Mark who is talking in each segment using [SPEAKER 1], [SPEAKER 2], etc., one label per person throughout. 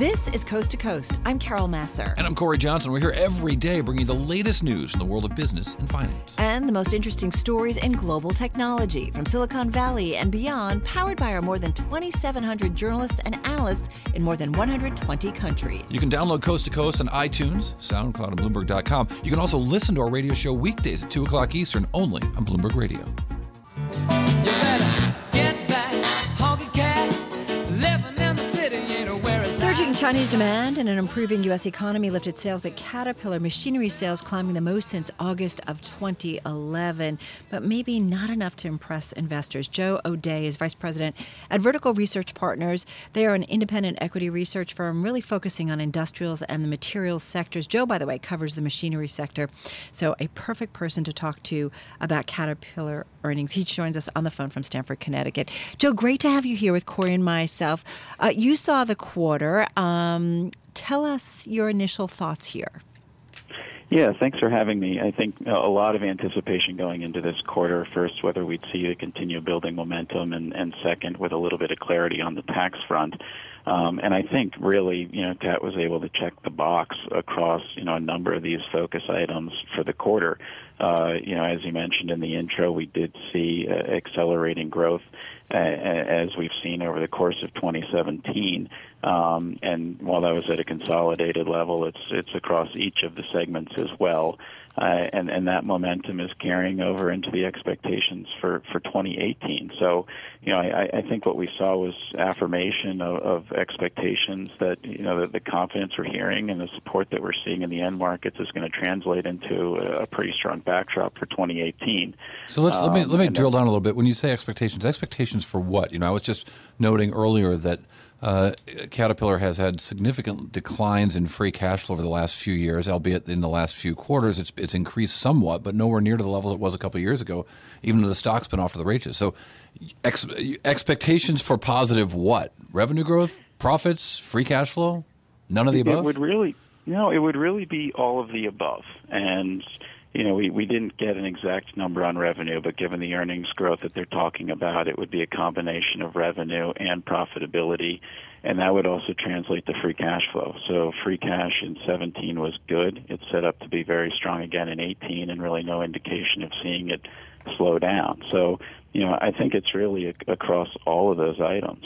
[SPEAKER 1] This is Coast to Coast. I'm Carol Massar.
[SPEAKER 2] And I'm Cory Johnson. We're here every day bringing the latest news in the world of business and finance.
[SPEAKER 1] And the most interesting stories in global technology from Silicon Valley and beyond, powered by our more than 2,700 journalists and analysts in more than 120 countries.
[SPEAKER 2] You can download Coast to Coast on iTunes, SoundCloud, and Bloomberg.com. You can also listen to our radio show weekdays at 2 o'clock Eastern only on Bloomberg Radio.
[SPEAKER 1] Chinese demand and an improving U.S. economy lifted sales at Caterpillar, machinery sales climbing the most since August of 2011, but maybe not enough to impress investors. Joe O'Dea is vice president at Vertical Research Partners. They are an independent equity research firm really focusing on industrials and the materials sectors. Joe, by the way, covers the machinery sector, so a perfect person to talk to about Caterpillar earnings. He joins us on the phone from Stamford, Connecticut. Joe, great to have you here with Cory and myself. Uh, you saw the quarter. Um, tell us your initial thoughts here.
[SPEAKER 3] Yeah, thanks for having me. I think a lot of anticipation going into this quarter. First, whether we'd see a continue building momentum, and, and second, with a little bit of clarity on the tax front. Um, and I think really, you know, Cat was able to check the box across, you know, a number of these focus items for the quarter. Uh, you know, as you mentioned in the intro, we did see uh, accelerating growth uh, as we've seen over the course of 2017. Um, and while that was at a consolidated level, it's it's across each of the segments as well. Uh, and and that momentum is carrying over into the expectations for for 2018. So, you know, I, I think what we saw was affirmation of, of expectations that you know that the confidence we're hearing and the support that we're seeing in the end markets is going to translate into a, a pretty strong backdrop for 2018.
[SPEAKER 2] So let's um, let me let me drill down a little bit. When you say expectations, expectations for what? You know, I was just noting earlier that uh, Caterpillar has had significant declines in free cash flow over the last few years, albeit in the last few quarters it's, it's increased somewhat, but nowhere near to the level it was a couple of years ago, even though the stock's been off to the races. So, ex- expectations for positive what? Revenue growth, profits, free cash flow? None of the above?
[SPEAKER 3] It would really, no, it would really be all of the above. And you know, we, we didn't get an exact number on revenue, but given the earnings growth that they're talking about, it would be a combination of revenue and profitability, and that would also translate to free cash flow. So free cash in 17 was good. It's set up to be very strong again in 18, and really no indication of seeing it slow down. So, you know, I think it's really across all of those items.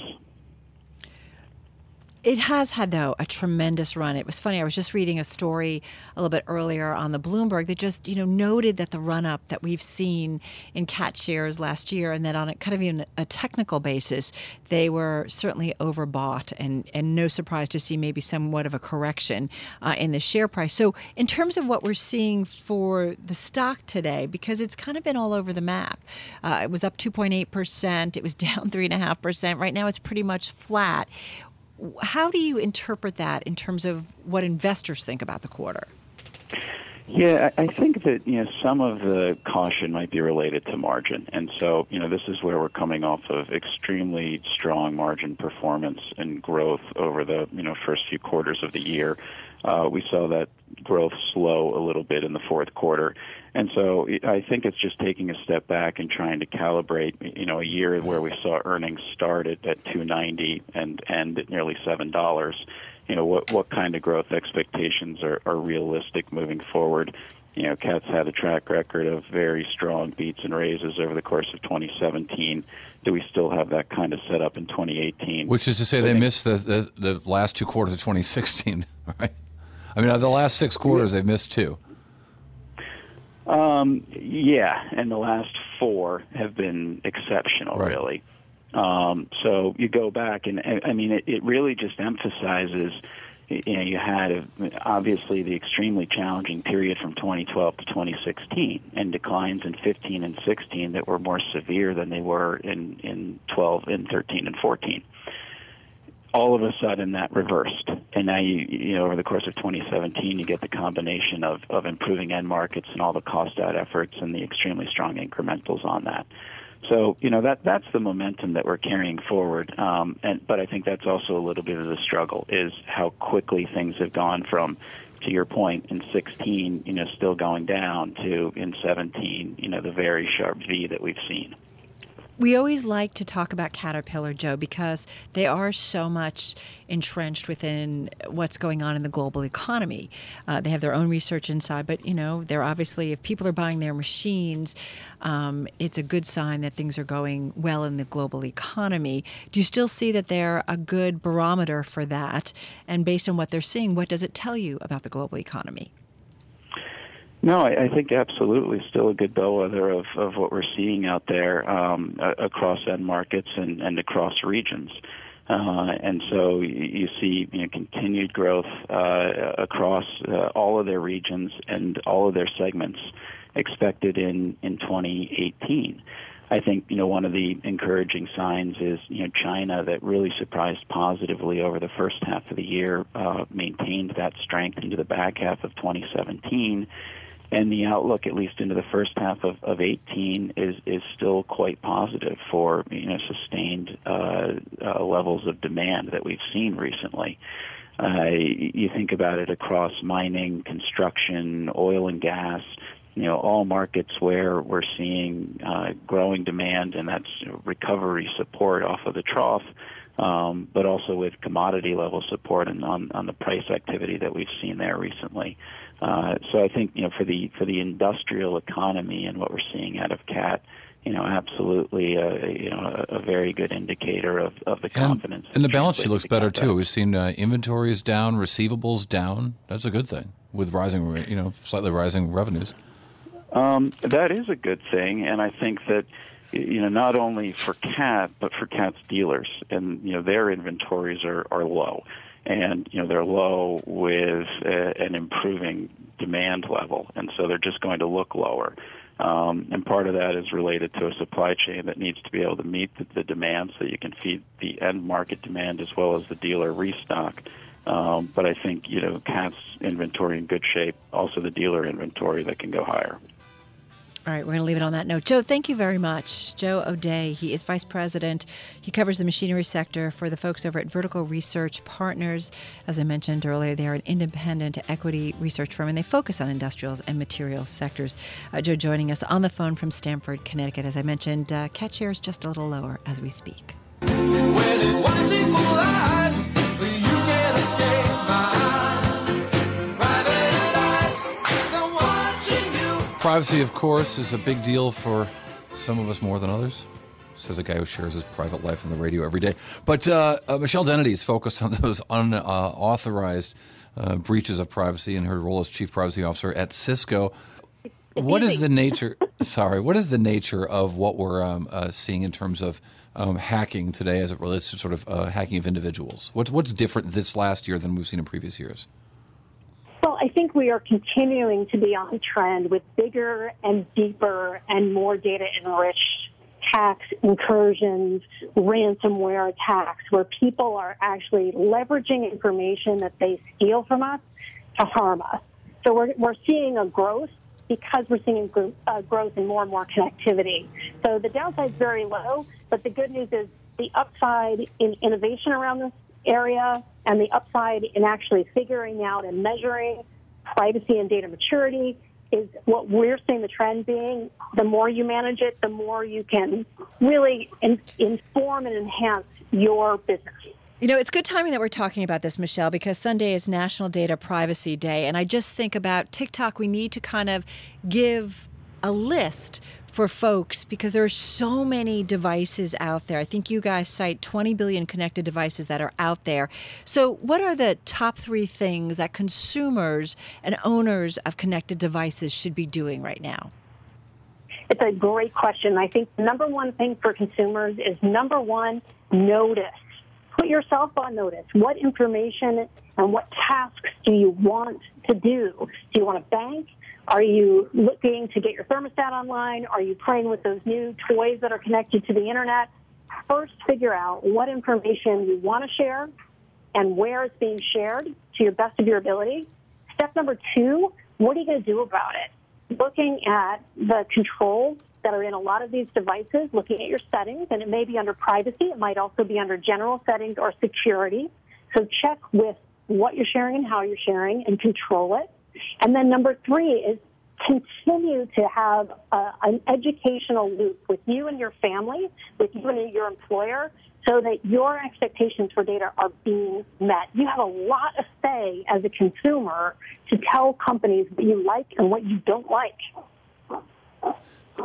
[SPEAKER 1] It has had, though, a tremendous run. It was funny. I was just reading a story a little bit earlier on the Bloomberg that just, you know, noted that the run up that we've seen in cat shares last year, and that on a kind of even a technical basis, they were certainly overbought, and and no surprise to see maybe somewhat of a correction uh, in the share price. So, in terms of what we're seeing for the stock today, because it's kind of been all over the map, uh, it was up 2.8 percent, it was down three and a half percent. Right now, it's pretty much flat how do you interpret that in terms of what investors think about the quarter?
[SPEAKER 3] Yeah, I think that you know some of the caution might be related to margin, and so you know this is where we're coming off of extremely strong margin performance and growth over the you know first few quarters of the year. Uh, we saw that growth slow a little bit in the fourth quarter, and so I think it's just taking a step back and trying to calibrate. You know, a year where we saw earnings start at, at 290 and end at nearly seven dollars. You know, what what kind of growth expectations are, are realistic moving forward? You know, Cat's had a track record of very strong beats and raises over the course of 2017. Do we still have that kind of setup in 2018?
[SPEAKER 2] Which is to say, they missed the, the, the last two quarters of 2016, right? I mean, uh, the last six quarters they've missed two.
[SPEAKER 3] Um, yeah, and the last four have been exceptional, right. really. Um, so you go back, and I mean, it, it really just emphasizes. You know, you had obviously the extremely challenging period from 2012 to 2016, and declines in 15 and 16 that were more severe than they were in in 12 and 13 and 14 all of a sudden that reversed. And now you, you know, over the course of 2017, you get the combination of, of improving end markets and all the cost out efforts and the extremely strong incrementals on that. So, you know, that, that's the momentum that we're carrying forward. Um, and, but I think that's also a little bit of the struggle is how quickly things have gone from, to your point, in 16, you know, still going down to in 17, you know, the very sharp V that we've seen.
[SPEAKER 1] We always like to talk about Caterpillar, Joe, because they are so much entrenched within what's going on in the global economy. Uh, they have their own research inside, but you know, they're obviously if people are buying their machines, um, it's a good sign that things are going well in the global economy. Do you still see that they're a good barometer for that? And based on what they're seeing, what does it tell you about the global economy?
[SPEAKER 3] No, I, I think absolutely still a good bellwether of, of what we're seeing out there um, across end markets and, and across regions. Uh, and so you see you know, continued growth uh, across uh, all of their regions and all of their segments expected in, in 2018. I think you know one of the encouraging signs is you know China that really surprised positively over the first half of the year, uh, maintained that strength into the back half of 2017, and the outlook, at least into the first half of, of 18, is is still quite positive for you know sustained uh, uh, levels of demand that we've seen recently. Uh, you think about it across mining, construction, oil and gas, you know, all markets where we're seeing uh, growing demand, and that's recovery support off of the trough, um, but also with commodity level support and on, on the price activity that we've seen there recently. Uh, so I think you know for the for the industrial economy and what we're seeing out of CAT, you know, absolutely a, you know a, very good indicator of, of the confidence.
[SPEAKER 2] And, and the balance sheet looks better too. We've seen uh, inventories down, receivables down. That's a good thing with rising, you know, slightly rising revenues.
[SPEAKER 3] Um, that is a good thing, and I think that you know not only for CAT but for CAT's dealers, and you know their inventories are are low and you know they're low with a, an improving demand level, and so they're just going to look lower. Um, and part of that is related to a supply chain that needs to be able to meet the, the demand so you can feed the end market demand as well as the dealer restock. Um, but I think you know CAT's inventory in good shape, also the dealer inventory that can go higher.
[SPEAKER 1] All right, we're going to leave it on that note. Joe, thank you very much. Joe O'Dea, he is vice president. He covers the machinery sector for the folks over at Vertical Research Partners. As I mentioned earlier, they are an independent equity research firm and they focus on industrials and materials sectors. Uh, Joe joining us on the phone from Stamford, Connecticut. As I mentioned, uh, CAT share is just a little lower as we speak.
[SPEAKER 2] Privacy, of course, is a big deal for some of us more than others. Says a guy who shares his private life on the radio every day. But uh, uh, Michelle Dennedy is focused on those unauthorized uh, breaches of privacy in her role as chief privacy officer at Cisco. What is the nature? sorry, what is the nature of what we're um, uh, seeing in terms of um, hacking today, as it relates to sort of uh, hacking of individuals? What's what's different this last year than we've seen in previous years?
[SPEAKER 4] Well, I think we are continuing to be on trend with bigger and deeper and more data enriched attacks, incursions, ransomware attacks, where people are actually leveraging information that they steal from us to harm us. So we're, we're seeing a growth because we're seeing a uh, growth in more and more connectivity. So the downside is very low, but the good news is the upside in innovation around this area and the upside in actually figuring out and measuring privacy and data maturity is what we're seeing the trend being. The more you manage it, the more you can really in, inform and enhance your business.
[SPEAKER 1] You know, it's good timing that we're talking about this, Michelle, because Sunday is National Data Privacy Day. And I just think about TikTok, we need to kind of give a list for folks because there are so many devices out there. I think you guys cite 20 billion connected devices that are out there. So, what are the top three things that consumers and owners of connected devices should be doing right now?
[SPEAKER 4] It's a great question. I think number one thing for consumers is number one, notice. Put yourself on notice. What information and what tasks do you want to do? Do you want to bank? Are you looking to get your thermostat online? Are you playing with those new toys that are connected to the internet? First, figure out what information you want to share and where it's being shared to your best of your ability. Step number two, what are you going to do about it? Looking at the controls that are in a lot of these devices, looking at your settings, and it may be under privacy, it might also be under general settings or security. So check with what you're sharing and how you're sharing and control it. And then number three is continue to have an educational loop with you and your family, with you and your employer, so that your expectations for data are being met. You have a lot of say as a consumer to tell companies what you like and what you don't like.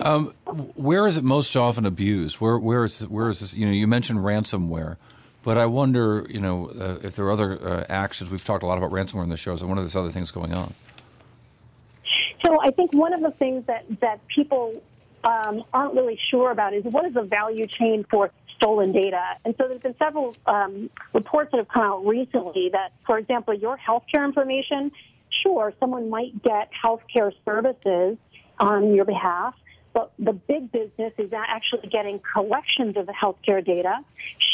[SPEAKER 2] Um, where is it most often abused? Where where is where is this? You know, you mentioned ransomware, but I wonder, you know, uh, if there are other uh, actions. We've talked a lot about ransomware in the shows. and wonder if there's other things going on.
[SPEAKER 4] So I think one of the things that that people um, aren't really sure about is what is the value chain for stolen data. And so there's been several um, reports that have come out recently that, for example, your healthcare information, sure, someone might get healthcare services on your behalf, but the big business is actually getting collections of the healthcare data,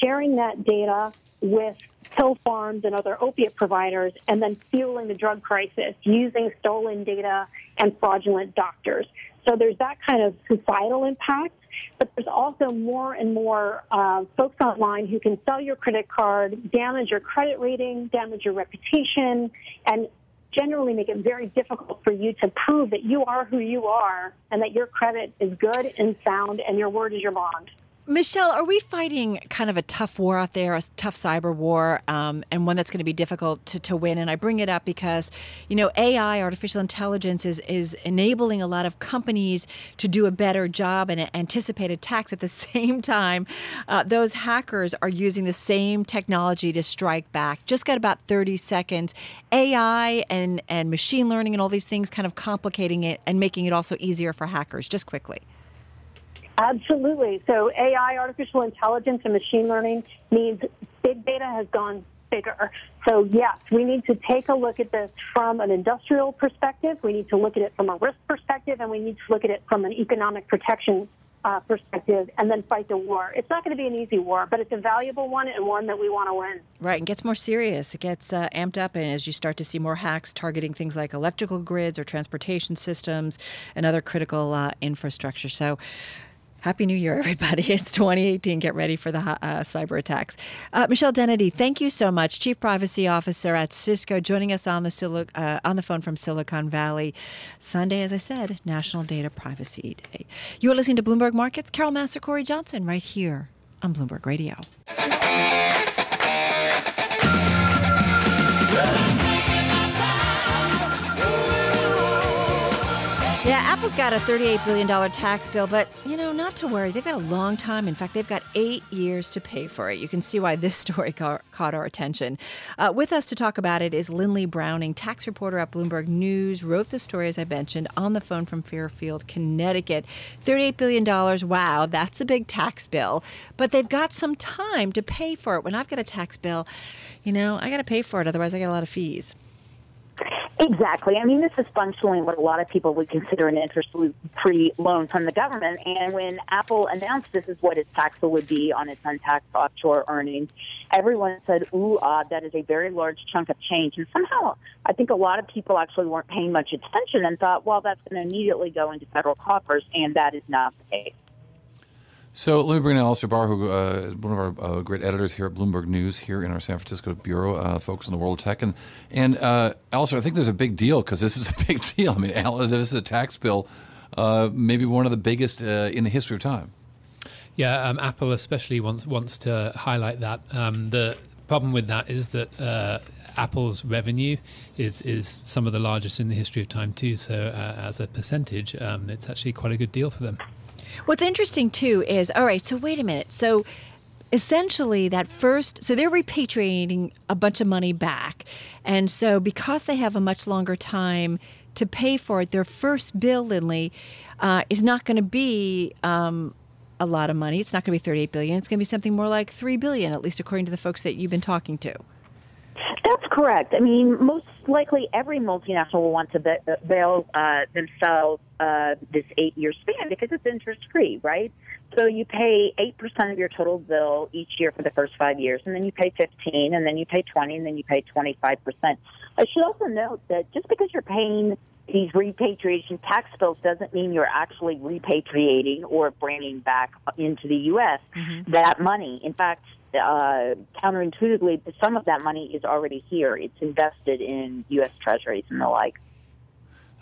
[SPEAKER 4] sharing that data with pill farms and other opiate providers, and then fueling the drug crisis using stolen data and fraudulent doctors. So there's that kind of societal impact. But there's also more and more uh, folks online who can sell your credit card, damage your credit rating, damage your reputation, and generally make it very difficult for you to prove that you are who you are and that your credit is good and sound and your word is your bond.
[SPEAKER 1] Michelle, are we fighting kind of a tough war out there, a tough cyber war, um, and one that's going to be difficult to, to win? And I bring it up because, you know, AI, artificial intelligence, is is enabling a lot of companies to do a better job and anticipate attacks. At the same time, uh, those hackers are using the same technology to strike back. Just got about 30 seconds. AI and and machine learning and all these things kind of complicating it and making it also easier for hackers. Just quickly.
[SPEAKER 4] Absolutely. So AI, artificial intelligence, and machine learning means big data has gone bigger. So yes, we need to take a look at this from an industrial perspective. We need to look at it from a risk perspective, and we need to look at it from an economic protection uh, perspective and then fight the war. It's not going to be an easy war, but it's a valuable one and one that we want to win.
[SPEAKER 1] Right, and gets more serious. It gets uh, amped up, and as you start to see more hacks targeting things like electrical grids or transportation systems and other critical uh, infrastructure. So, Happy New Year, everybody. It's 2018. Get ready for the uh, cyber attacks. Uh, Michelle Dennedy, thank you so much. Chief Privacy Officer at Cisco, joining us on the, uh, on the phone from Silicon Valley. Sunday, as I said, National Data Privacy Day. You are listening to Bloomberg Markets. Carol Massar, Cory Johnson, right here on Bloomberg Radio. Apple's got a $38 billion tax bill, but, you know, not to worry. They've got a long time. In fact, they've got eight years to pay for it. You can see why this story ca- caught our attention. Uh, with us to talk about it is Lynnley Browning, tax reporter at Bloomberg News, wrote the story, as I mentioned, on the phone from Fairfield, Connecticut. $38 billion. Wow, that's a big tax bill. But they've got some time to pay for it. When I've got a tax bill, you know, I got to pay for it. Otherwise, I get a lot of fees.
[SPEAKER 5] Exactly. I mean, this is functionally what a lot of people would consider an interest-free loan from the government. And when Apple announced this is what its tax bill would be on its untaxed offshore earnings, everyone said, "Ooh, ah, that is a very large chunk of change." And somehow, I think a lot of people actually weren't paying much attention and thought, "Well, that's going to immediately go into federal coffers," and that is not the case.
[SPEAKER 2] So let me bring in Alistair Barr, who uh, one of our uh, great editors here at Bloomberg News here in our San Francisco bureau, uh, focused on the world of tech. And, and uh, Alistair, I think there's a big deal because this is a big deal. I mean, this is a tax bill, uh, maybe one of the biggest uh, in the history of time.
[SPEAKER 6] Yeah, um, Apple especially wants wants to highlight that. Um, the problem with that is that Apple's revenue is is some of the largest in the history of time too. So as a percentage, um, it's actually quite a good deal for them.
[SPEAKER 1] What's interesting too is all right, so wait a minute. So essentially that first so they're repatriating a bunch of money back. And so because they have a much longer time to pay for it, their first bill, Lynnley, uh, is not going to be um, a lot of money. It's not going to be 38 billion. It's going to be something more like 3 billion, at least according to the folks that you've been talking to.
[SPEAKER 5] That's correct. I mean, most likely every multinational will want to bail uh, themselves uh, this eight-year span because it's interest-free, right? So you pay eight percent of your total bill each year for the first five years, and then you pay fifteen, and then you pay twenty, and then you pay twenty-five percent. I should also note that just because you're paying these repatriation tax bills doesn't mean you're actually repatriating or bringing back into the U.S. Mm-hmm. that money. In fact, uh, counterintuitively, some of that money is already here. It's invested in U.S. treasuries and the like.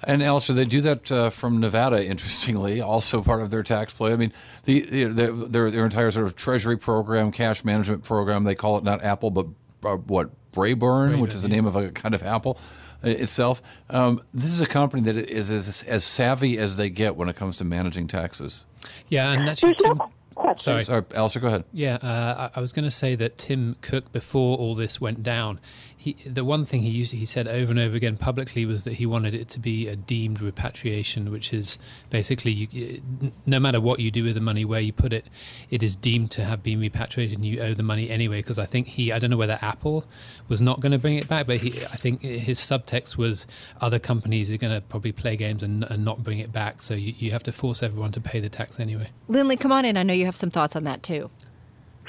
[SPEAKER 2] And Alistair, they do that uh, from Nevada. Interestingly, also part of their tax play. I mean, the, you know, their, their, their entire sort of treasury program, cash management program. They call it not Apple, but uh, what Braeburn, which is the name of a kind of apple uh, itself. Um, this is a company that is as, as savvy as they get when it comes to managing taxes.
[SPEAKER 6] Yeah, and actually,
[SPEAKER 4] There's
[SPEAKER 6] Tim,
[SPEAKER 4] no question.
[SPEAKER 6] sorry.
[SPEAKER 2] Sorry, Alistair, go ahead.
[SPEAKER 6] Yeah, uh, I I was going to say that Tim Cook, before all this went down, he the one thing he used he said over and over again publicly was that he wanted it to be a deemed repatriation, which is basically you, uh, no matter what you do with the money, where you put it, it is deemed to have been repatriated, and you owe the money anyway. Because I think he, I don't know whether Apple was not going to bring it back, but he, I think his subtext was other companies are going to probably play games and, and not bring it back. So you, you have to force everyone to pay the tax anyway.
[SPEAKER 1] Lynnley, come on in. I know you have some thoughts on that too.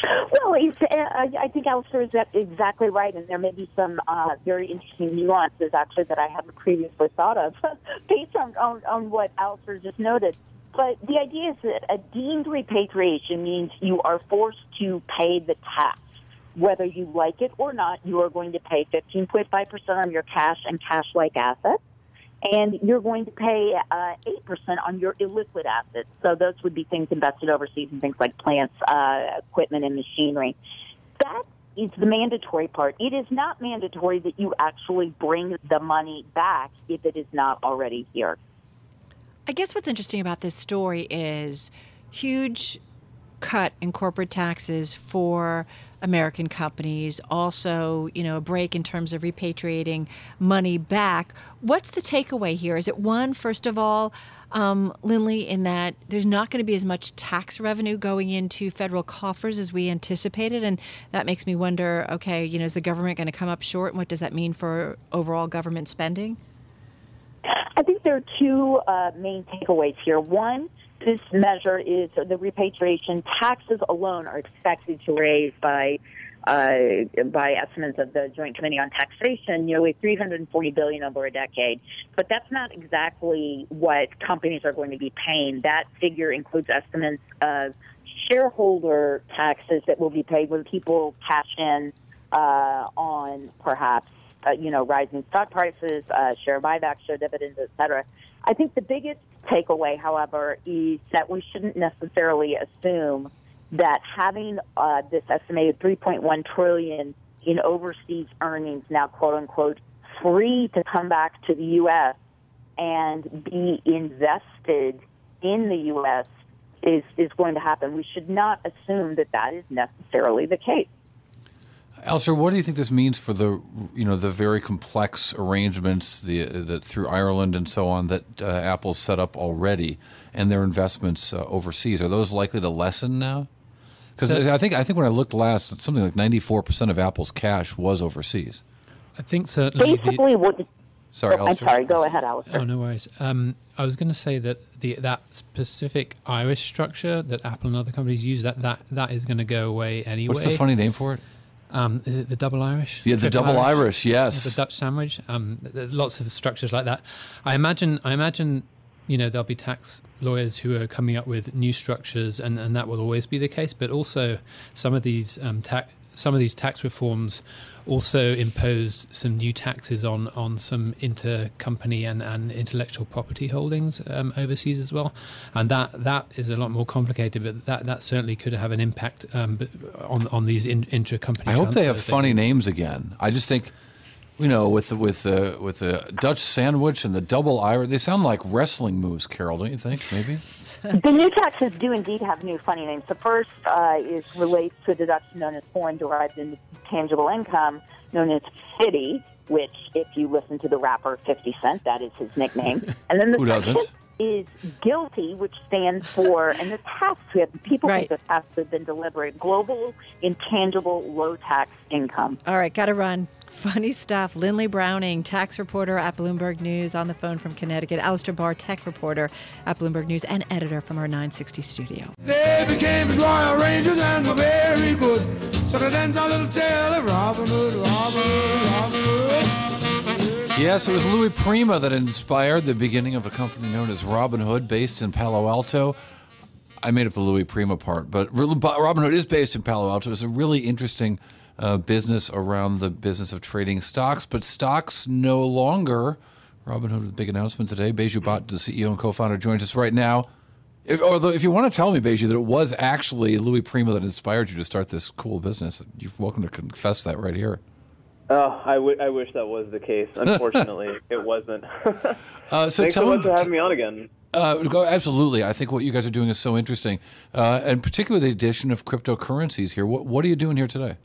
[SPEAKER 5] Well, it's, uh, I think Alistair is exactly right, and there may be some uh, very interesting nuances actually that I hadn't previously thought of based on, on, on what Alistair just noted. But the idea is that a deemed repatriation means you are forced to pay the tax. Whether you like it or not, you are going to pay 15.5% on your cash and cash like assets and you're going to pay uh, 8% on your illiquid assets. So those would be things invested overseas and things like plants, uh, equipment, and machinery. That is the mandatory part. It is not mandatory that you actually bring the money back if it is not already here.
[SPEAKER 1] I guess what's interesting about this story is huge cut in corporate taxes for American companies. Also, you know, a break in terms of repatriating money back. What's the takeaway here? Is it one, first of all, um, Lynnley, in that there's not going to be as much tax revenue going into federal coffers as we anticipated, and that makes me wonder. Okay, you know, is the government going to come up short? And what does that mean for overall government spending?
[SPEAKER 5] I think there are two uh, main takeaways here. One, this measure is the repatriation taxes alone are expected to raise by uh, by estimates of the Joint Committee on Taxation, nearly 340 billion over a decade. But that's not exactly what companies are going to be paying. That figure includes estimates of shareholder taxes that will be paid when people cash in uh, on perhaps uh, you know rising stock prices, uh, share buybacks, share dividends, et cetera. I think the biggest takeaway, however, is that we shouldn't necessarily assume that having uh, this estimated 3.1 trillion in overseas earnings now, quote unquote, free to come back to the U.S. and be invested in the U.S. is is going to happen. We should not assume that that is necessarily the case.
[SPEAKER 2] Alistair, what do you think this means for the you know the very complex arrangements the, that through Ireland and so on that uh, Apple's set up already and their investments uh, overseas? Are those likely to lessen now? Because
[SPEAKER 6] So-
[SPEAKER 2] I think I think when I looked last, something like ninety four percent of Apple's cash was overseas.
[SPEAKER 6] I think certainly. the,
[SPEAKER 5] Basically, what
[SPEAKER 2] Sorry,
[SPEAKER 5] Oh, I'm sorry. Go ahead, Alistair.
[SPEAKER 6] Oh no worries. Um, I was going to say that the that specific Irish structure that Apple and other companies use that that that is going to go away anyway.
[SPEAKER 2] What's the funny name for it?
[SPEAKER 6] Um, is it the double Irish?
[SPEAKER 2] Yeah, the
[SPEAKER 6] Triple
[SPEAKER 2] double Irish.
[SPEAKER 6] Yeah,
[SPEAKER 2] Yes.
[SPEAKER 6] the Dutch sandwich. Um, there's lots of structures like that. I imagine. I imagine. You know, there'll be tax lawyers who are coming up with new structures, and, and that will always be the case. But also, some of these um, tax some of these tax reforms also imposed some new taxes on on some intercompany and, and intellectual property holdings um, overseas as well, and that that is a lot more complicated. But that, that certainly could have an impact um, on on these in, intracompany.
[SPEAKER 2] I hope they have funny names again. I just think, you know, with the, with the with the Dutch sandwich and the double Irish, they sound like wrestling moves. Carol, don't you think? Maybe.
[SPEAKER 5] The new taxes do indeed have new funny names. The first uh, is relates to a deduction known as foreign derived intangible income, known as FDII, which, if you listen to the rapper 50 Cent, that is his nickname. And then the
[SPEAKER 2] Who doesn't?
[SPEAKER 5] Is GILTI, which stands for, and this has to have, people
[SPEAKER 1] Right.
[SPEAKER 5] think this has to have been deliberate, global intangible low tax income.
[SPEAKER 1] All right, got to run. Funny stuff. Lynnley Browning, tax reporter at Bloomberg News on the phone from Connecticut. Alistair Barr, tech reporter at Bloomberg News and editor from our 960 studio.
[SPEAKER 7] They became Royal Rangers and were very good. So they danced a little tale of Robin Hood, Robin Hood, Robin Hood.
[SPEAKER 2] Yes, it was Louis Prima that inspired the beginning of a company known as Robinhood, based in Palo Alto. I made up the Louis Prima part, but Robinhood is based in Palo Alto. It's a really interesting uh, business around the business of trading stocks, but stocks no longer Robinhood with a big announcement today. Baiju Bhatt, the CEO and co-founder, joins us right now. If, although, if you want to tell me, Baiju, that it was actually Louis Prima that inspired you to start this cool business, you're welcome to confess that right here.
[SPEAKER 8] Oh, I, w- I wish that was the case. Unfortunately, it wasn't.
[SPEAKER 2] Uh, so
[SPEAKER 8] Thanks
[SPEAKER 2] tell
[SPEAKER 8] so much for having me on again.
[SPEAKER 2] Uh, go- absolutely. I think what you guys are doing is so interesting, uh, and particularly the addition of cryptocurrencies here. What, what are you doing here today?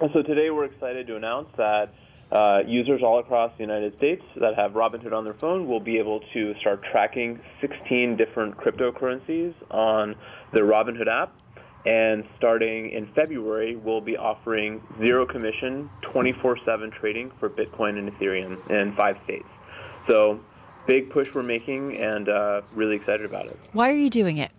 [SPEAKER 8] So today we're excited to announce that uh, users all across the United States that have Robinhood on their phone will be able to start tracking 16 different cryptocurrencies on the Robinhood app. And starting in February, we'll be offering zero commission, 24/7 trading for Bitcoin and Ethereum in five states. So, big push we're making, and uh, really excited about it.
[SPEAKER 1] Why are you doing it?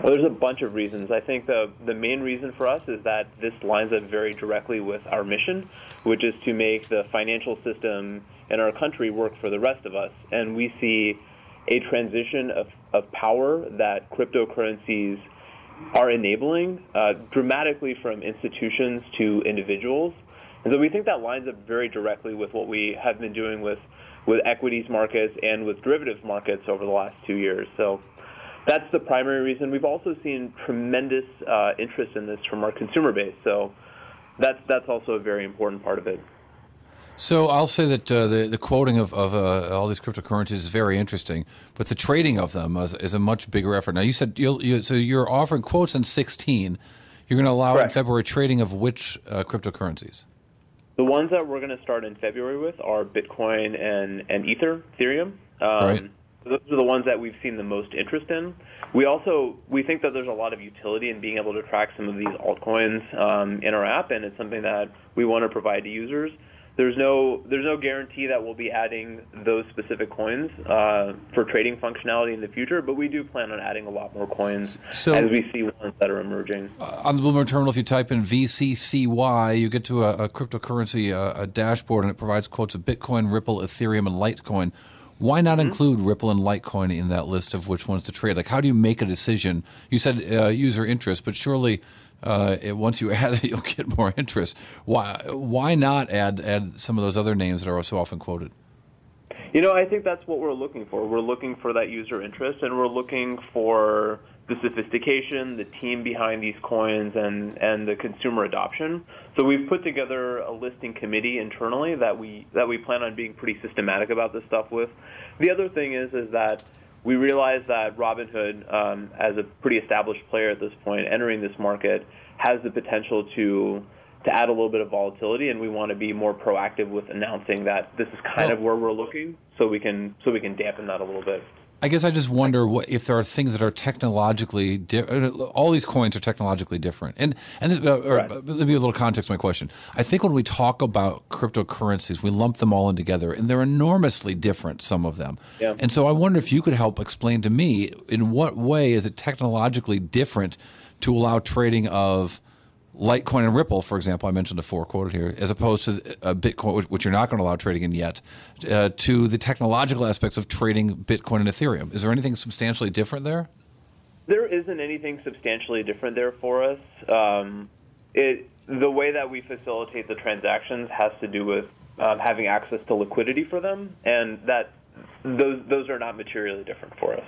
[SPEAKER 8] Well, there's a bunch of reasons. I think the the main reason for us is that this lines up very directly with our mission, which is to make the financial system in our country work for the rest of us. And we see a transition of, of power that cryptocurrencies are enabling uh, dramatically from institutions to individuals. And so we think that lines up very directly with what we have been doing with, with equities markets and with derivatives markets over the last two years. So that's the primary reason. We've also seen tremendous uh, interest in this from our consumer base. So that's, that's also a very important part of it.
[SPEAKER 2] So I'll say that uh, the the quoting of, of uh, all these cryptocurrencies is very interesting, but the trading of them is, is a much bigger effort. Now you said you'll, you so you're offering quotes on 16. You're going to allow
[SPEAKER 8] Correct.
[SPEAKER 2] in February trading of which uh, cryptocurrencies?
[SPEAKER 8] The ones that we're going to start in February with are Bitcoin and, and Ether, Ethereum. Um,
[SPEAKER 2] Right.
[SPEAKER 8] Those are the ones that we've seen the most interest in. We also we think that there's a lot of utility in being able to track some of these altcoins um, in our app, and it's something that we want to provide to users. There's no there's no guarantee that we'll be adding those specific coins uh, for trading functionality in the future, but we do plan on adding a lot more coins
[SPEAKER 2] So-
[SPEAKER 8] as we see ones that are emerging.
[SPEAKER 2] on the Bloomberg terminal, if you type in VCCY, you get to a, a cryptocurrency uh, a dashboard, and it provides quotes of Bitcoin, Ripple, Ethereum, and Litecoin. Why not include Ripple and Litecoin in that list of which ones to trade? Like, how do you make a decision? You said uh, user interest, but surely uh, it, once you add it, you'll get more interest. Why? Why not add add some of those other names that are so often quoted?
[SPEAKER 8] You know, I think that's what we're looking for. We're looking for that user interest, and we're looking for the sophistication, the team behind these coins, and and the consumer adoption. So we've put together a listing committee internally that we that we plan on being pretty systematic about this stuff with. The other thing is is that we realize that Robinhood, um, as a pretty established player at this point, entering this market, has the potential to to add a little bit of volatility, and we want to be more proactive with announcing that this is kind
[SPEAKER 2] Well-
[SPEAKER 8] of where we're looking, so we can so we can dampen that a little bit.
[SPEAKER 2] I guess I just wonder what, if there are things that are technologically di- uh, all these coins are technologically different. And and this, uh, or,
[SPEAKER 8] Right.
[SPEAKER 2] uh, let me give a little context to my question. I think when we talk about cryptocurrencies, we lump them all in together, and they're enormously different. Some of them.
[SPEAKER 8] Yeah.
[SPEAKER 2] And so I wonder if you could help explain to me in what way is it technologically different to allow trading of Litecoin and Ripple, for example, I mentioned the four quoted here, as opposed to uh, Bitcoin, which, which you're not going to allow trading in yet, uh, to the technological aspects of trading Bitcoin and Ethereum. Is there anything substantially different there?
[SPEAKER 8] There isn't anything substantially different there for us. Um, it the way that we facilitate the transactions has to do with um, having access to liquidity for them, and that those those are not materially different for us.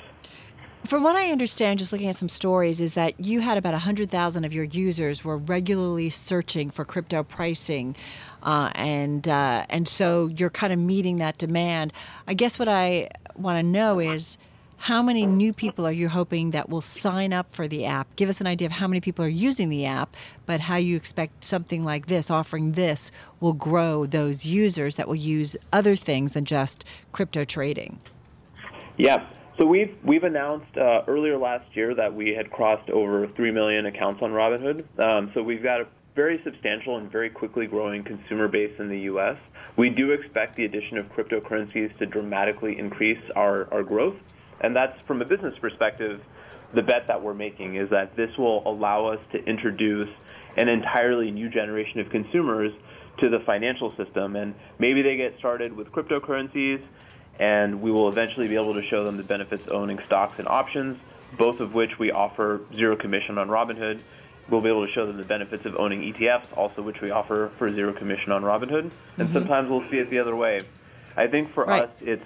[SPEAKER 1] From what I understand, just looking at some stories, is that you had about 100,000 of your users were regularly searching for crypto pricing. Uh, and uh, and so you're kind of meeting that demand. I guess what I want to know is how many new people are you hoping that will sign up for the app? Give us an idea of how many people are using the app, but how you expect something like this, offering this, will grow those users that will use other things than just crypto trading.
[SPEAKER 8] Yeah. So we've we've announced uh, earlier last year that we had crossed over three million accounts on Robinhood. Um, so we've got a very substantial and very quickly growing consumer base in the U.S. We do expect the addition of cryptocurrencies to dramatically increase our, our growth, and that's from a business perspective. The bet that we're making is that this will allow us to introduce an entirely new generation of consumers to the financial system, and maybe they get started with cryptocurrencies and we will eventually be able to show them the benefits of owning stocks and options, both of which we offer zero commission on Robinhood. We'll be able to show them the benefits of owning ETFs, also which we offer for zero commission on Robinhood. And sometimes we'll see it the other way. I think for
[SPEAKER 1] Right.
[SPEAKER 8] us, it's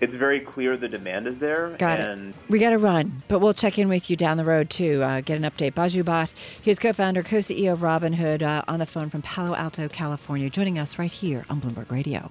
[SPEAKER 8] it's very clear the demand is there.
[SPEAKER 1] Got
[SPEAKER 8] and
[SPEAKER 1] it. We got to run, but we'll check in with you down the road too. Uh, get an update. Baiju Bhatt, he's co-founder, co-CEO of Robinhood, uh, on the phone from Palo Alto, California, joining us right here on Bloomberg Radio.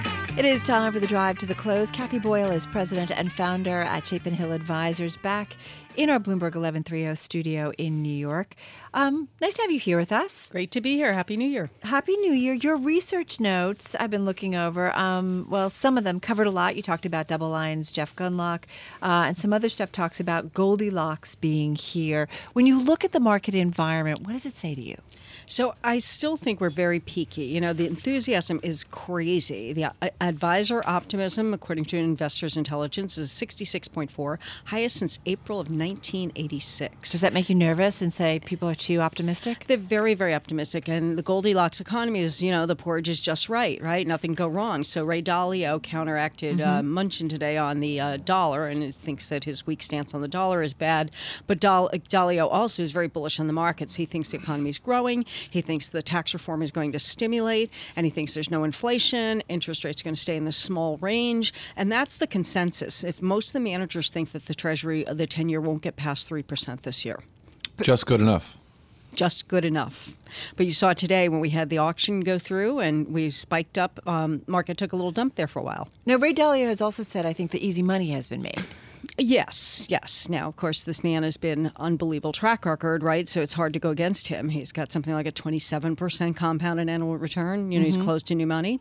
[SPEAKER 1] It is time for the drive to the close. Kathy Boyle is president and founder at Chapin Hill Advisors, back in our Bloomberg 1130 studio in New York. Um, nice to have you here with us.
[SPEAKER 9] Great to be here. Happy New Year.
[SPEAKER 1] Happy New Year. Your research notes I've been looking over. Um, well, some of them covered a lot. You talked about DoubleLine's, Jeff Gundlach, uh, and some other stuff talks about Goldilocks being here. When you look at the market environment, what does it say to you?
[SPEAKER 9] So I still think we're very peaky. You know, the enthusiasm is crazy. The uh, advisor optimism, according to Investors Intelligence, is 66.4, highest since April of 1986.
[SPEAKER 1] Does that make you nervous and say people are too optimistic?
[SPEAKER 9] They're very, very optimistic, and the Goldilocks economy is, you know, the porridge is just right, right? Nothing go wrong. So Ray Dalio counteracted uh, Mnuchin today on the uh, dollar, and thinks that his weak stance on the dollar is bad. But Dal- Dalio also is very bullish on the markets. He thinks the economy is growing. He thinks the tax reform is going to stimulate, and he thinks there's no inflation. Interest rates are going to stay in the small range, and that's the consensus. If most of the managers think that the Treasury, the ten-year, won't get past three percent this year
[SPEAKER 2] Just good enough.
[SPEAKER 9] just good enough. But you saw today when we had the auction go through and we spiked up, um, market took a little dump there for a while.
[SPEAKER 1] Now, Ray Dalio has also said, I think the easy money has been made.
[SPEAKER 9] Yes, yes. Now, of course, this man has been unbelievable track record, right? So it's hard to go against him. He's got something like a 27% compounded annual return. You know, he's mm-hmm. close to new money.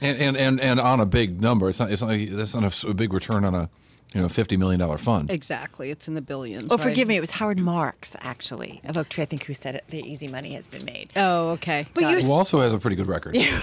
[SPEAKER 2] And, and, and, and on a big number. It's not, it's not, that's not a big return on a you know, $50 million fund.
[SPEAKER 9] Exactly. It's in the billions.
[SPEAKER 1] Oh,
[SPEAKER 9] right?
[SPEAKER 1] forgive me. It was Howard Marks, actually, of Oaktree, I think, who said it. The easy money has been made.
[SPEAKER 9] Oh, okay.
[SPEAKER 1] But you-
[SPEAKER 2] Who also has a pretty good record.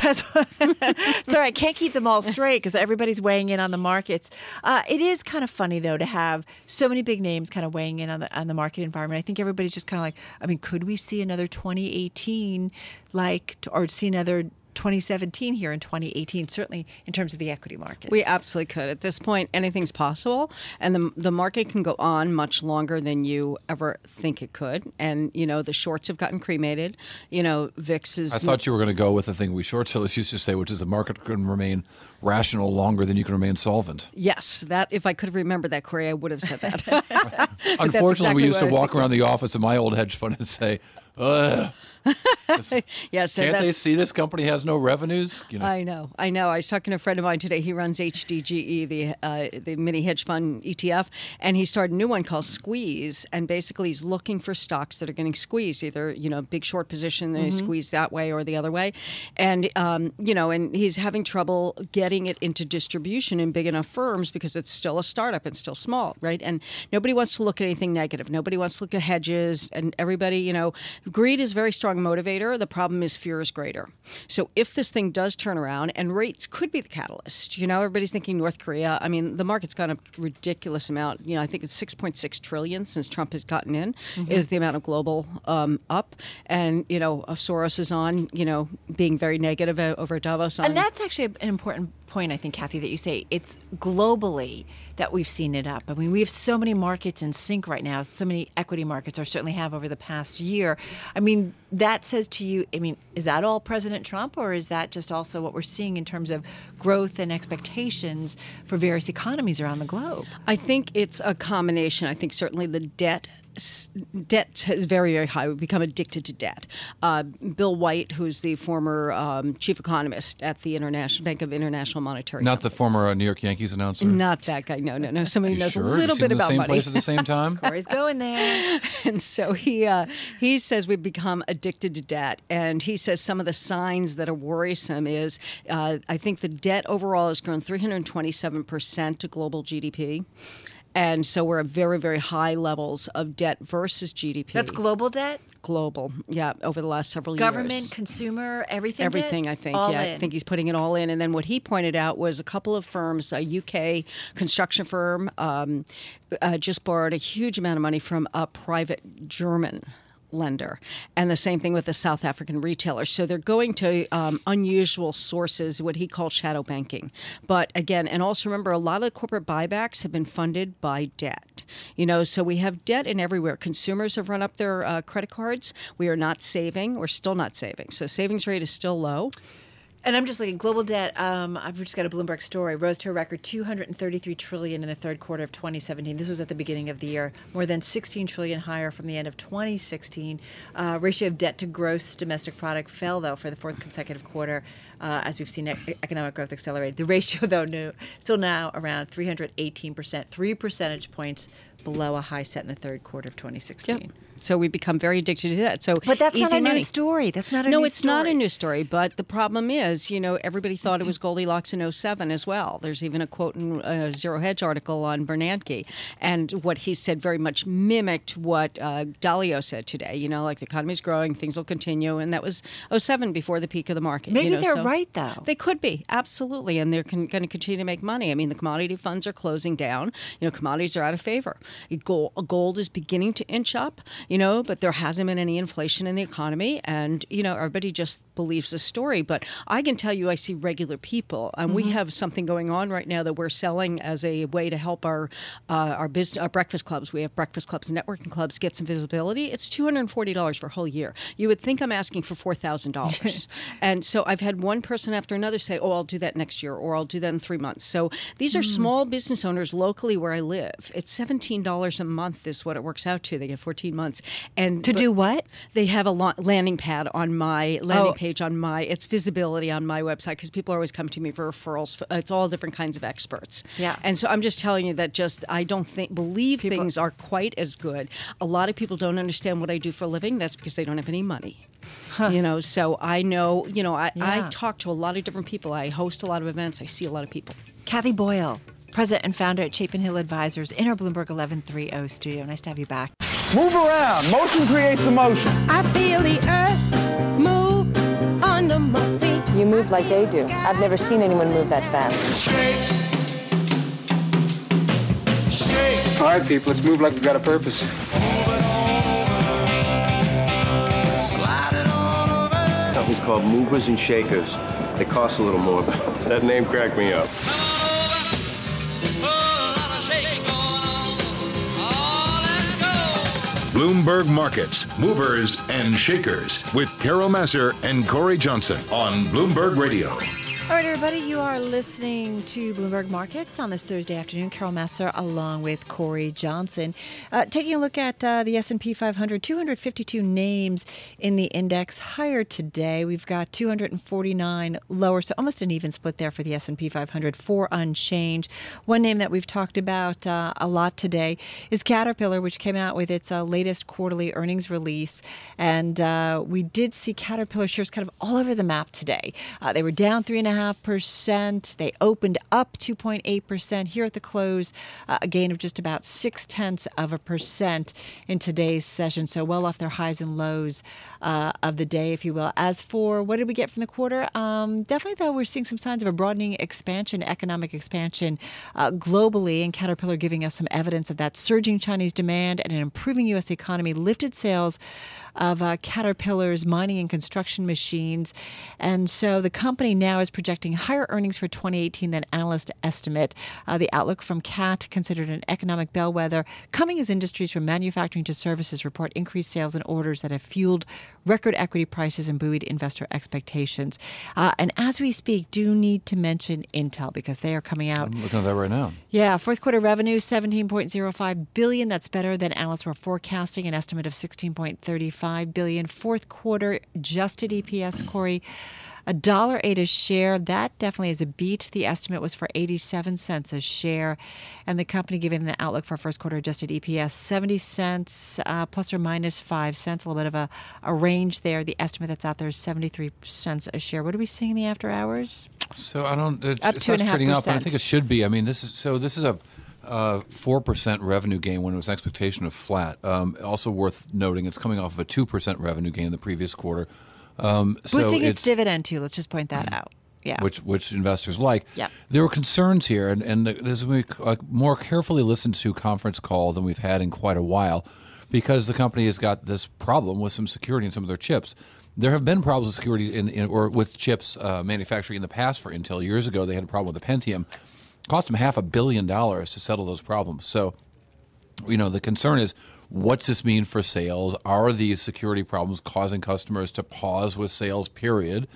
[SPEAKER 1] Sorry, I can't keep them all straight because everybody's weighing in on the markets. Uh, it is kind of funny though to have so many big names kind of weighing in on the on the market environment. I think everybody's just kind of like, I mean, could we see another 2018 like, or see another 2017 here in 2018? Certainly in terms of the equity markets.
[SPEAKER 9] We absolutely could. At this point, anything's possible, and the the market can go on much longer than you ever think it could. And you know, the shorts have gotten cremated. You know, VIX is.
[SPEAKER 2] I thought you were going to go with the thing we short sellers used to say, which is the market can remain rational longer than you can remain solvent.
[SPEAKER 9] Yes, that if I could have remembered that, Cory, I would have said that.
[SPEAKER 2] Unfortunately,
[SPEAKER 9] exactly
[SPEAKER 2] we used to
[SPEAKER 9] I was
[SPEAKER 2] walk around the office of my old hedge fund and say, Ugh,
[SPEAKER 9] yeah, so
[SPEAKER 2] can't they see this company has no revenues? You know,
[SPEAKER 9] I know, I know. I was talking to a friend of mine today. He runs HDGE, the uh, the mini hedge fund ETF, and he started a new one called Squeeze. And basically, he's looking for stocks that are getting squeezed, either you know, big short position, they squeeze that way or the other way, and um, you know, and he's having trouble getting it into distribution in big enough firms because it's still a startup and still small, right? And nobody wants to look at anything negative. Nobody wants to look at hedges, and everybody, you know, greed is very strong motivator. The problem is fear is greater. So if this thing does turn around, and rates could be the catalyst, you know, everybody's thinking North Korea. I mean, the market's gone a ridiculous amount. You know, I think it's 6.6 trillion since Trump has gotten in, is the amount of global um, up, and you know, Soros is on, you know, being very negative over Davos. On,
[SPEAKER 1] And that's actually an important point, I think, Kathy, that you say it's globally that we've seen it up. I mean, we have so many markets in sync right now, so many equity markets, or certainly have over the past year. I mean, that says to you, I mean, is that all President Trump, or is that just also what we're seeing in terms of growth and expectations for various economies around the globe?
[SPEAKER 9] I think it's a combination. I think certainly the debt s- debt is very very high. We've become addicted to debt. Uh, Bill White, who's the former um, chief economist at the International Bank of International Monetary,
[SPEAKER 2] not the former uh, New York Yankees announcer.
[SPEAKER 9] not that guy. No, no, no. Somebody
[SPEAKER 2] You
[SPEAKER 9] knows
[SPEAKER 2] sure?
[SPEAKER 9] a little
[SPEAKER 2] seen
[SPEAKER 9] bit
[SPEAKER 2] the
[SPEAKER 9] about
[SPEAKER 2] same
[SPEAKER 9] money.
[SPEAKER 2] place at the same time?
[SPEAKER 1] Cory's going there.
[SPEAKER 9] and so he uh, he says we've become addicted to debt, and he says some of the signs that are worrisome is uh, I think the debt overall has grown 327 percent to global GDP. And so we're at very, very high levels of debt versus GDP.
[SPEAKER 1] That's global debt?
[SPEAKER 9] global. Yeah, over the last several
[SPEAKER 1] Government,
[SPEAKER 9] years.
[SPEAKER 1] Government, consumer, everything.
[SPEAKER 9] Everything,
[SPEAKER 1] debt?
[SPEAKER 9] I think.
[SPEAKER 1] All
[SPEAKER 9] yeah,
[SPEAKER 1] in.
[SPEAKER 9] I think he's putting it all in. And then what he pointed out was a couple of firms, a UK construction firm, um, uh, just borrowed a huge amount of money from a private German lender. And the same thing with the south african retailer. So they're going to um, unusual sources what he calls shadow banking. But again and also remember a lot of the corporate buybacks have been funded by debt. You know so we have debt in everywhere. Consumers have run up their uh, credit cards. We are not saving. We're still not saving. So savings rate is still low
[SPEAKER 1] And I'm just looking global debt. Um, I've just got a Bloomberg story. Rose to a record 233 trillion in the third quarter of 2017. This was at the beginning of the year, more than 16 trillion higher from the end of 2016. Uh, ratio of debt to gross domestic product fell though for the fourth consecutive quarter, uh, as we've seen e- economic growth accelerate. The ratio though new, still now around 318 percent, three percentage points below a high set in the third quarter of 2016.
[SPEAKER 9] So we become very addicted to that. So,
[SPEAKER 1] But that's not
[SPEAKER 9] easy
[SPEAKER 1] a new story. That's not a new story.
[SPEAKER 9] no,
[SPEAKER 1] new
[SPEAKER 9] it's not a new story. But the problem is, you know, everybody thought it was Goldilocks in 07 as well. There's even a quote in a Zero Hedge article on Bernanke, and what he said very much mimicked what uh, Dalio said today. You know, like the economy's growing, things will continue, and that was 07 before the peak of the market.
[SPEAKER 1] Maybe
[SPEAKER 9] you know,
[SPEAKER 1] they're
[SPEAKER 9] so-
[SPEAKER 1] right though.
[SPEAKER 9] They could be absolutely, and they're con- going to continue to make money. I mean, the commodity funds are closing down. You know, commodities are out of favor. Gold, gold is beginning to inch up. You know, but there hasn't been any inflation in the economy, and you know, everybody just believes the story. But I can tell you, I see regular people, and we
[SPEAKER 1] Mm-hmm.
[SPEAKER 10] Mhm.
[SPEAKER 9] have something going on right now that we're selling as a way to help our uh, our business, our breakfast clubs. We have breakfast clubs, and networking clubs get some visibility. It's two hundred and forty dollars for a whole year. You would think I'm asking for four thousand dollars, and so I've had one person after another say, "Oh, I'll do that next year," or "I'll do that in three months." So these are
[SPEAKER 1] Mm.
[SPEAKER 9] small business owners locally where I live. It's seventeen dollars a month is what it works out to. They get fourteen months, and
[SPEAKER 1] To do what?
[SPEAKER 9] They have a la- landing pad on my landing
[SPEAKER 1] Oh.
[SPEAKER 9] page on my it's visibility on my website because people are always coming to me for referrals. It's all different kinds of experts.
[SPEAKER 1] Yeah.
[SPEAKER 9] And so I'm just telling you that just I don't think believe things are quite as good. A lot of people don't understand what I do for a living. That's because they don't have any money. You know, so I know, you know, I,
[SPEAKER 1] Yeah.
[SPEAKER 9] I talk to a lot of different people. I host a lot of events. I see a lot of people.
[SPEAKER 1] Kathy Boyle, president and founder at Chapin Hill Advisors in our Bloomberg 1130 studio. Nice to have you back.
[SPEAKER 11] Move around. Motion creates emotion.
[SPEAKER 12] I feel the earth move under my feet.
[SPEAKER 13] You move like they do. I've never seen anyone move that fast. Shake. Shake.
[SPEAKER 14] All right, people, let's move like we've got a purpose.
[SPEAKER 15] Company's called Movers and Shakers. They cost a little more, but that name cracked me up.
[SPEAKER 16] Bloomberg Markets, Movers and Shakers with Carol Masser and Cory Johnson on Bloomberg Radio.
[SPEAKER 1] All right, everybody, you are listening to Bloomberg Markets on this Thursday afternoon. Carol Masser along with Cory Johnson. Uh, taking a look at uh, the S&P 500, 252 names in the index higher today. We've got 249 lower, so almost an even split there for the S&P 500, four unchanged. One name that we've talked about uh, a lot today is Caterpillar, which came out with its uh, latest quarterly earnings release. And uh, we did see Caterpillar shares kind of all over the map today. Uh, they were down 3.5%. They opened up 2.8%. Here at the close, uh, a gain of just about six tenths of a percent in today's session. So well off their highs and lows uh, of the day, if you will. As for what did we get from the quarter? Um, definitely, though, we're seeing some signs of a broadening expansion, economic expansion uh, globally, and Caterpillar giving us some evidence of that surging Chinese demand and an improving U.S. economy lifted sales of uh, Caterpillar's mining and construction machines. And so the company now is projecting higher earnings for 2018 than analysts estimate. Uh, the outlook from CAT, considered an economic bellwether, coming as industries from manufacturing to services report increased sales and orders that have fueled record equity prices and buoyed investor expectations. Uh, and as we speak, do need to mention Intel because they are coming out.
[SPEAKER 2] I'm looking at that right now.
[SPEAKER 1] Yeah, fourth quarter revenue 17.05 billion. That's better than analysts were forecasting, an estimate of 16.35 billion. Fourth quarter adjusted EPS, Cory, a dollar eight a share. That definitely is a beat. The estimate was for 87 cents a share, and the company giving an outlook for first quarter adjusted EPS 70 cents uh, plus or minus five cents. A little bit of a, a range there. The estimate that's out there is 73 cents a share. What are we seeing in the after hours?
[SPEAKER 2] So I don't. It's,
[SPEAKER 1] Up
[SPEAKER 2] it's
[SPEAKER 1] two and
[SPEAKER 2] not
[SPEAKER 1] a
[SPEAKER 2] trading up, and I think it should be. I mean, this is so. This is a uh, four percent revenue gain when it was an expectation of flat. Um, also worth noting, it's coming off of a two percent revenue gain in the previous quarter. Um, so
[SPEAKER 1] Boosting its
[SPEAKER 2] it's-
[SPEAKER 1] dividend too. Let's just point that out. Yeah.
[SPEAKER 2] which which investors like.
[SPEAKER 1] Yeah.
[SPEAKER 2] There were concerns here, and, and this is a more carefully listened to conference call than we've had in quite a while, because the company has got this problem with some security in some of their chips. There have been problems with security in, in or with chips uh, manufacturing in the past for Intel. Years ago, they had a problem with the Pentium. Cost them half a billion dollars to settle those problems. So you know, the concern is what's this mean for sales? Are these security problems causing customers to pause with sales, period?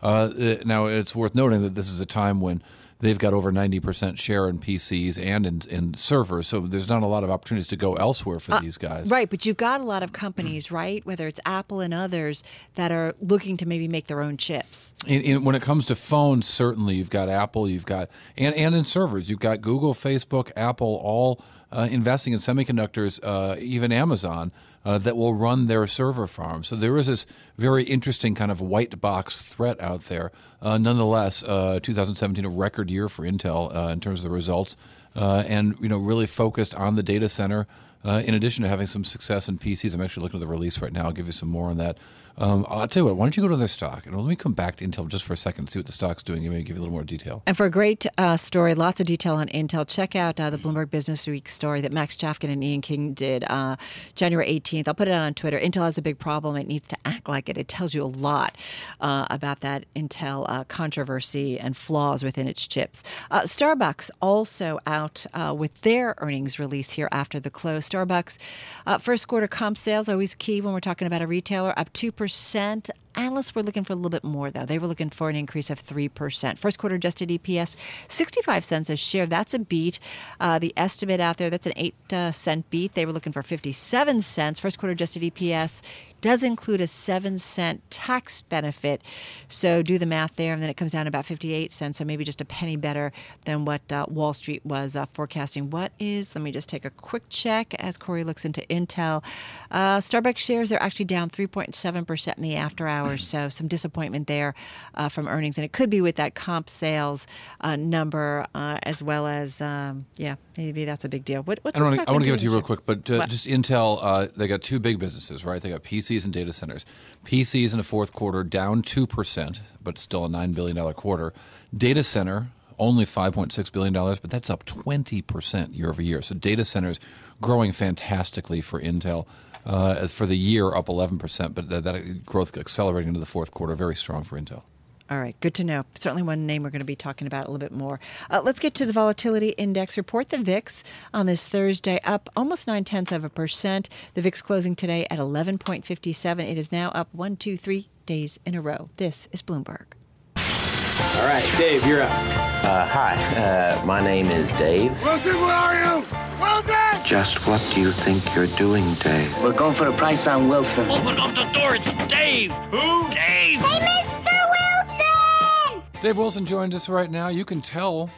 [SPEAKER 2] Uh, now, it's worth noting that this is a time when they've got over 90% share in PCs and in, in servers, so there's not a lot of opportunities to go elsewhere for
[SPEAKER 1] Uh,
[SPEAKER 2] these guys.
[SPEAKER 1] Right, but you've got a lot of companies, right? Whether it's Apple and others that are looking to maybe make their own chips.
[SPEAKER 2] In, in, when it comes to phones, certainly you've got Apple, you've got and and in servers, you've got Google, Facebook, Apple, all uh, investing in semiconductors, uh, even Amazon. Uh, that will run their server farms. So there is this very interesting kind of white box threat out there. Uh, nonetheless, uh, 2017 a record year for Intel uh, in terms of the results, uh, and you know really focused on the data center. In addition to having some success in PCs, I'm actually looking at the release right now. I'll give you some more on that. Um, I'll tell you what. Why don't you go to their stock and let me come back to Intel just for a second and see what the stock's doing. Maybe give you a little more detail.
[SPEAKER 1] And for a great uh, story, lots of detail on Intel, check out uh, the Bloomberg Business Week story that Max Chafkin and Ian King did uh, January 18th. I'll put it on Twitter. Intel has a big problem. It needs to act like it. It tells you a lot uh, about that Intel uh, controversy and flaws within its chips. Uh, Starbucks also out with their earnings release here after the close. Starbucks first quarter comp sales always key when we're talking about a retailer, up two percent. Analysts were looking for a little bit more, though. They were looking for an increase of 3%. First quarter adjusted EPS, 65 cents a share. That's a beat. Uh, the estimate out there, that's an 8 uh, cent beat. They were looking for 57 cents. First quarter adjusted EPS does include a 7 cent tax benefit. So do the math there, and then it comes down to about 58 cents. So maybe just a penny better than what uh, Wall Street was uh, forecasting. What is, let me just take a quick check as Cory looks into Intel. Uh, Starbucks shares are actually down 3.7% in the after hours. So some disappointment there uh, from earnings. And it could be with that comp sales uh, number uh, as well as, um, yeah, maybe that's a big deal. What, what's
[SPEAKER 2] I, I want to give it to you real quick, but uh, just Intel, uh, they got two big businesses, right? They got PCs and data centers. PCs in the fourth quarter down 2%, but still a $9 billion quarter. Data center, only $5.6 billion, but that's up 20% year over year. So data centers growing fantastically for Intel. Uh, for the year, up 11%, but that, that growth accelerating into the fourth quarter, very strong for Intel.
[SPEAKER 1] All right, good to know. Certainly one name we're going to be talking about a little bit more. Uh, let's get to the volatility index report. The VIX on this Thursday up almost nine tenths of a percent. The VIX closing today at 11.57. It is now up one, two, three days in a row. This is Bloomberg.
[SPEAKER 10] All right, Dave, you're up.
[SPEAKER 15] Uh, hi, uh, my name is Dave.
[SPEAKER 7] Wilson, where are you? Wilson!
[SPEAKER 17] Just what do you think you're doing, Dave?
[SPEAKER 18] We're going for a price on Wilson.
[SPEAKER 19] Open up the door. It's Dave. Who? Dave.
[SPEAKER 7] Hey, Mr.
[SPEAKER 2] Dave Wilson joined us right now. You can tell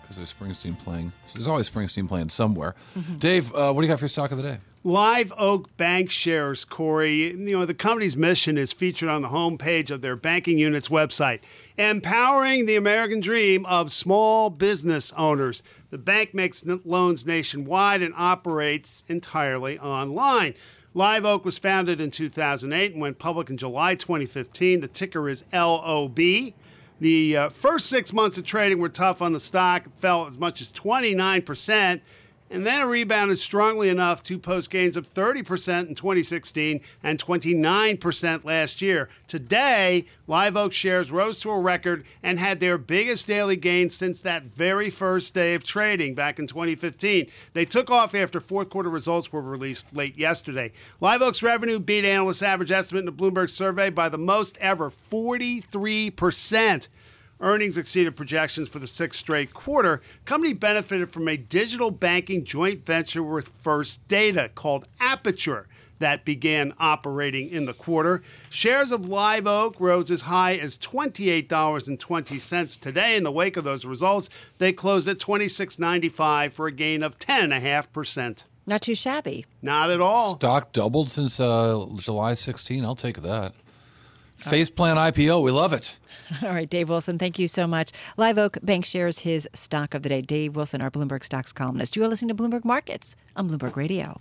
[SPEAKER 2] because there's Springsteen playing. There's always Springsteen playing somewhere. Dave, uh, what do you got for your stock of the day?
[SPEAKER 20] Live Oak Bank shares, Cory. You know, the company's mission is featured on the homepage of their banking unit's website, empowering the American dream of small business owners. The bank makes loans nationwide and operates entirely online. Live Oak was founded in 2008 and went public in July 2015. The ticker is LOB. The uh, first six months of trading were tough on the stock, it fell as much as 29%, and then it rebounded strongly enough to post gains of 30% in 2016 and 29% last year. Today, Live Oak shares rose to a record and had their biggest daily gain since that very first day of trading back in 2015. They took off after fourth quarter results were released late yesterday. Live Oak's revenue beat analysts' average estimate in the Bloomberg survey by the most ever 43%. Earnings exceeded projections for the sixth straight quarter. Company benefited from a digital banking joint venture with First Data called Aperture that began operating in the quarter. Shares of Live Oak rose as high as $28.20 today. In the wake of those results, they closed at $26.95 for a gain of 10.5%.
[SPEAKER 1] Not too shabby.
[SPEAKER 20] Not at all.
[SPEAKER 2] Stock doubled since uh, July 16. I'll take that. Face plan IPO. We love it.
[SPEAKER 1] All right, Dave Wilson, thank you so much. Live Oak Bank shares his stock of the day. Dave Wilson, our Bloomberg stocks columnist. You are listening to Bloomberg Markets on Bloomberg Radio.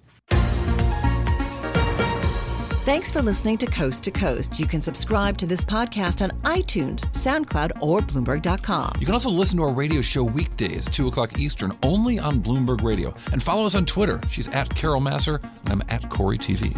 [SPEAKER 1] Thanks for listening to Coast to Coast. You can subscribe to this podcast on iTunes, SoundCloud, or Bloomberg.com.
[SPEAKER 2] You can also listen to our radio show weekdays 2 o'clock Eastern only on Bloomberg Radio. And follow us on Twitter. She's at Carol Masser, and I'm at Cory TV.